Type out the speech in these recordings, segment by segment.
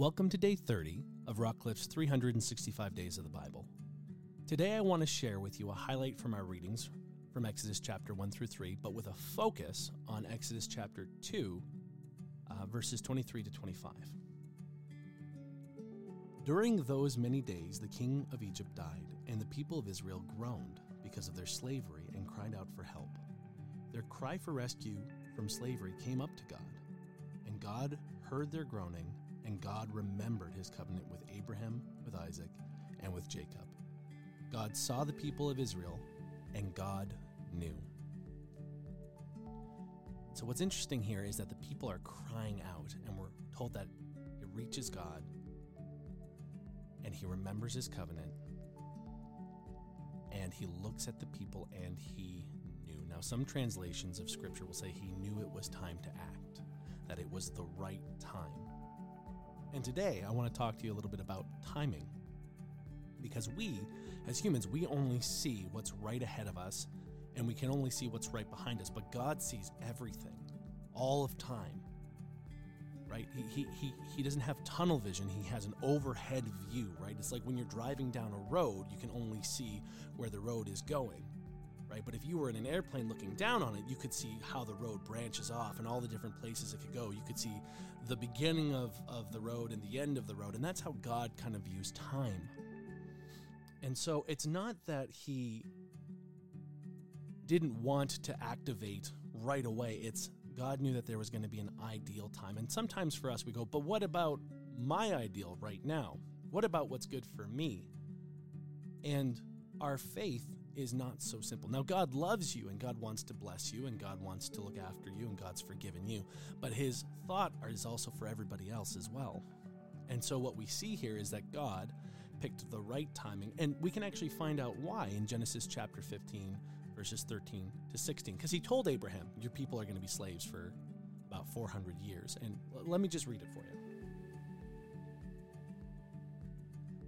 Welcome to day 30 of Rockcliffe's 365 Days of the Bible. Today I want to share with you a highlight from our readings from Exodus chapter 1 through 3, but with a focus on Exodus chapter 2, uh, verses 23 to 25. During those many days, the king of Egypt died, and the people of Israel groaned because of their slavery and cried out for help. Their cry for rescue from slavery came up to God, and God heard their groaning and God remembered his covenant with Abraham, with Isaac, and with Jacob. God saw the people of Israel, and God knew. So, what's interesting here is that the people are crying out, and we're told that it reaches God, and he remembers his covenant, and he looks at the people, and he knew. Now, some translations of scripture will say he knew it was time to act, that it was the right time. And today I want to talk to you a little bit about timing. Because we, as humans, we only see what's right ahead of us and we can only see what's right behind us. But God sees everything, all of time. Right? He, he, he, he doesn't have tunnel vision, he has an overhead view, right? It's like when you're driving down a road, you can only see where the road is going right? But if you were in an airplane looking down on it, you could see how the road branches off and all the different places it could go. You could see the beginning of, of the road and the end of the road. And that's how God kind of views time. And so it's not that he didn't want to activate right away. It's God knew that there was going to be an ideal time. And sometimes for us, we go, but what about my ideal right now? What about what's good for me? And our faith is not so simple. Now, God loves you and God wants to bless you and God wants to look after you and God's forgiven you, but His thought is also for everybody else as well. And so, what we see here is that God picked the right timing, and we can actually find out why in Genesis chapter 15, verses 13 to 16. Because He told Abraham, Your people are going to be slaves for about 400 years. And let me just read it for you.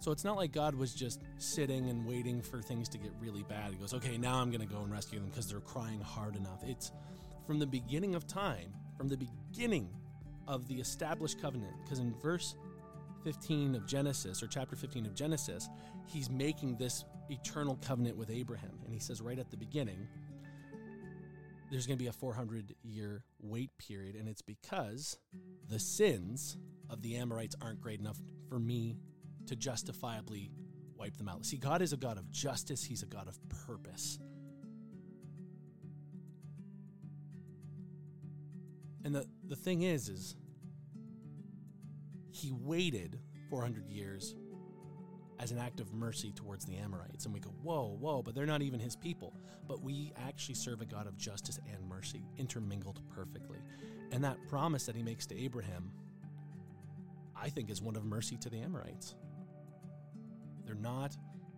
So it's not like God was just sitting and waiting for things to get really bad. He goes, okay, now I'm going to go and rescue them because they're crying hard enough. It's from the beginning of time, from the beginning of the established covenant, because in verse 15 of Genesis, or chapter 15 of Genesis, he's making this eternal covenant with Abraham. And he says right at the beginning, there's going to be a 400 year wait period. And it's because the sins of the Amorites aren't great enough for me to justifiably wipe them out. See, God is a God of justice, He's a God of purpose. And the, the thing is, is he waited 400 years as an act of mercy towards the Amorites. And we go, whoa, whoa, but they're not even his people. But we actually serve a God of justice and mercy, intermingled perfectly. And that promise that he makes to Abraham, I think, is one of mercy to the Amorites. They're not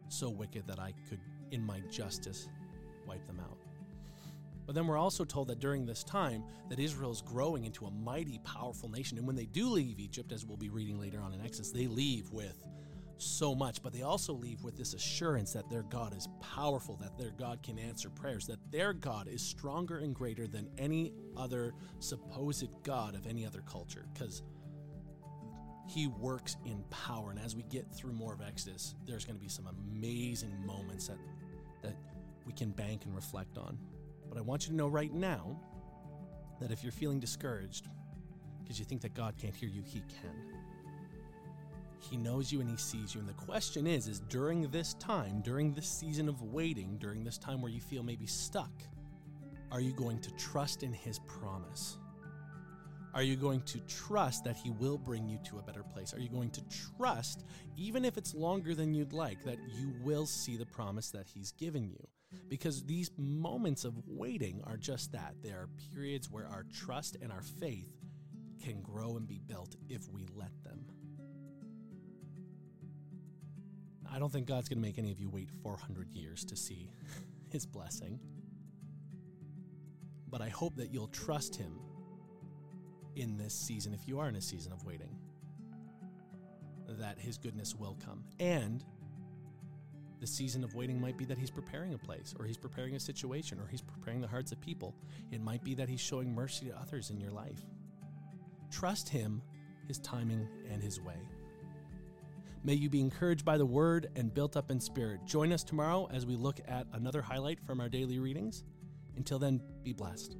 so wicked that I could, in my justice, wipe them out. But then we're also told that during this time that Israel is growing into a mighty, powerful nation. And when they do leave Egypt, as we'll be reading later on in Exodus, they leave with so much, but they also leave with this assurance that their God is powerful, that their God can answer prayers, that their God is stronger and greater than any other supposed God of any other culture. Because he works in power. And as we get through more of Exodus, there's going to be some amazing moments that, that we can bank and reflect on. But I want you to know right now that if you're feeling discouraged because you think that God can't hear you, He can. He knows you and He sees you. And the question is, is during this time, during this season of waiting, during this time where you feel maybe stuck, are you going to trust in His promise? Are you going to trust that He will bring you to a better place? Are you going to trust, even if it's longer than you'd like, that you will see the promise that He's given you? Because these moments of waiting are just that. They are periods where our trust and our faith can grow and be built if we let them. I don't think God's going to make any of you wait 400 years to see his blessing. But I hope that you'll trust him in this season, if you are in a season of waiting, that his goodness will come. And the season of waiting might be that he's preparing a place, or he's preparing a situation, or he's preparing the hearts of people. It might be that he's showing mercy to others in your life. Trust him, his timing, and his way. May you be encouraged by the word and built up in spirit. Join us tomorrow as we look at another highlight from our daily readings. Until then, be blessed.